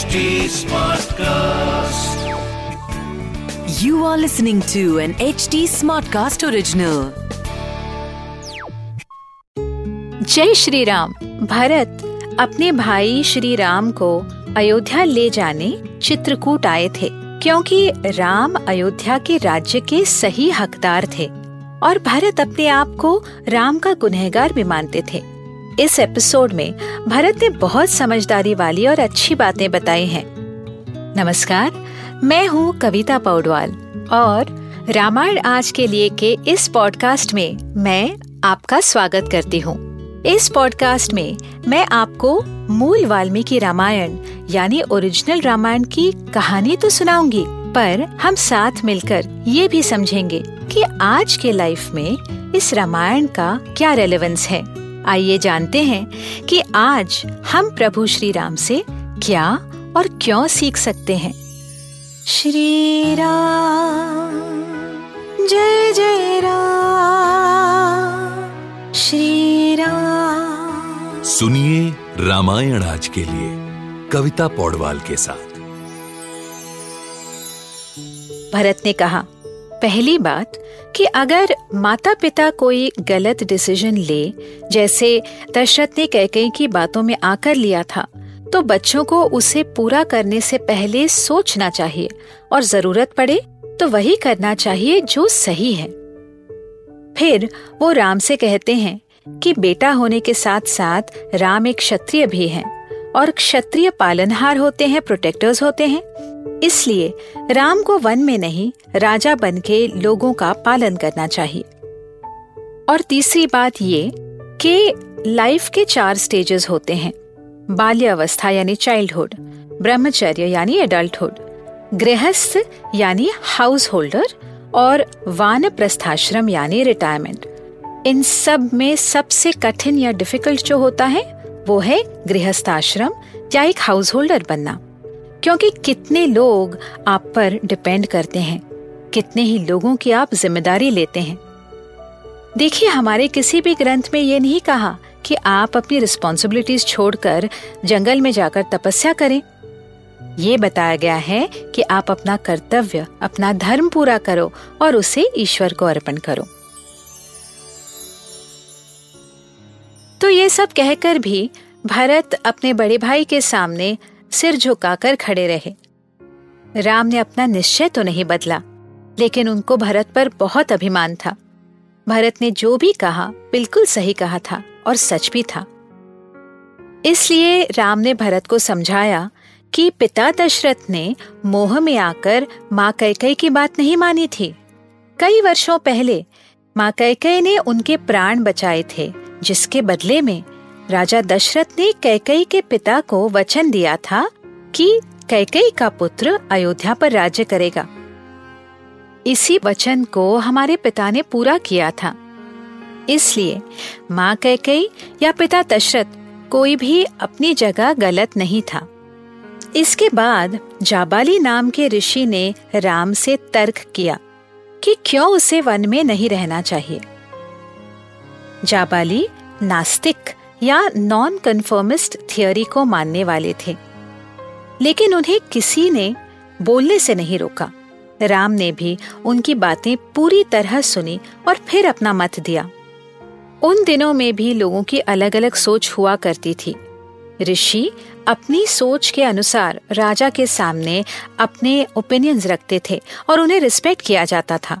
HD Smartcast. You are listening to an HD Smartcast original. जय श्री राम भरत अपने भाई श्री राम को अयोध्या ले जाने चित्रकूट आए थे, क्योंकि राम अयोध्या के राज्य के सही हकदार थे और भरत अपने आप को राम का गुनहगार भी मानते थे इस एपिसोड में भरत ने बहुत समझदारी वाली और अच्छी बातें बताई हैं। नमस्कार, मैं हूँ कविता पौडवाल और रामायण आज के लिए के इस पॉडकास्ट में मैं आपका स्वागत करती हूँ। इस पॉडकास्ट में मैं आपको मूल वाल्मीकि रामायण यानी ओरिजिनल रामायण की कहानी तो सुनाऊँगी, पर हम साथ मिलकर ये भी समझेंगे कि आज के लाइफ में इस रामायण का क्या रेलेवेंस है। आइए जानते हैं कि आज हम प्रभु श्री राम से क्या और क्यों सीख सकते हैं। श्री राम जय जय राम। श्री राम सुनिए रामायण आज के लिए कविता पौडवाल के साथ। भरत ने कहा पहली बात कि अगर माता पिता कोई गलत डिसीज़न ले, जैसे दशरथ ने कह कैकई की बातों में आकर लिया था तो बच्चों को उसे पूरा करने से पहले सोचना चाहिए और ज़रूरत पड़े तो वही करना चाहिए जो सही है। फिर वो राम से कहते हैं कि बेटा होने के साथ साथ राम एक क्षत्रिय भी हैं। और क्षत्रिय पालनहार होते हैं प्रोटेक्टर्स होते हैं। इसलिए राम को वन में नहीं, राजा बन के लोगों का पालन करना चाहिए। और तीसरी बात ये कि लाइफ के चार स्टेजेस होते हैं। बाल्यावस्था यानी चाइल्डहुड ब्रह्मचर्य यानी एडल्टहुड गृहस्थ यानी हाउस होल्डर और वान प्रस्थाश्रम यानी रिटायरमेंट इन सब में सबसे कठिन या डिफ़िकल्ट जो होता है वो है गृहस्थाश्रम या एक हाउस होल्डर बनना। क्योंकि कितने लोग आप पर डिपेंड करते हैं, कितने ही लोगों की आप ज़िम्मेदारी लेते हैं। देखिए, हमारे किसी भी ग्रंथ में ये नहीं कहा कि आप अपनी रिस्पॉन्सिबिलिटीज छोड़कर जंगल में जाकर तपस्या करें। ये बताया गया है कि आप अपना कर्तव्य, अपना धर्म पूरा करो और उसे ईश्वर को अर्पण करो। तो ये सब कहकर भी भरत अपने बड़े भाई के सामने सिर झुकाकर खड़े रहे। राम ने अपना निश्चय तो नहीं बदला, लेकिन उनको भरत पर बहुत अभिमान था। भरत ने जो भी कहा, बिल्कुल सही कहा था और सच भी था। इसलिए राम ने भरत को समझाया कि पिता दशरथ ने मोह में आकर माँ कैकई की बात नहीं मानी थी। कई वर्षों पहले माँ कैकई ने उनके प्राण बचाए थे जिसके बदले में राजा दशरथ ने कैकई के पिता को वचन दिया था कि कैकई का पुत्र अयोध्या पर राज्य करेगा। इसी वचन को हमारे पिता ने पूरा किया था। इसलिए माँ कैकई या पिता दशरथ कोई भी अपनी जगह गलत नहीं था। इसके बाद जाबाली नाम के ऋषि ने राम से तर्क किया कि क्यों उसे वन में नहीं रहना चाहिए। जाबाली, नास्तिक या नॉन कन्फर्मिस्ट थियोरी को मानने वाले थे। लेकिन उन्हें किसी ने बोलने से नहीं रोका। राम ने भी उनकी बातें पूरी तरह सुनी और फिर अपना मत दिया। उन दिनों में भी लोगों की अलग अलग सोच हुआ करती थी। ऋषि अपनी सोच के अनुसार राजा के सामने अपने ओपिनियंस रखते थे और उन्हें रिस्पेक्ट किया जाता था।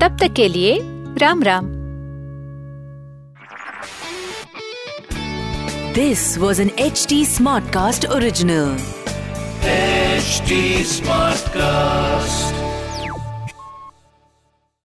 तब तक के लिए Ram Ram. This was an H T smart cast original H T smart cast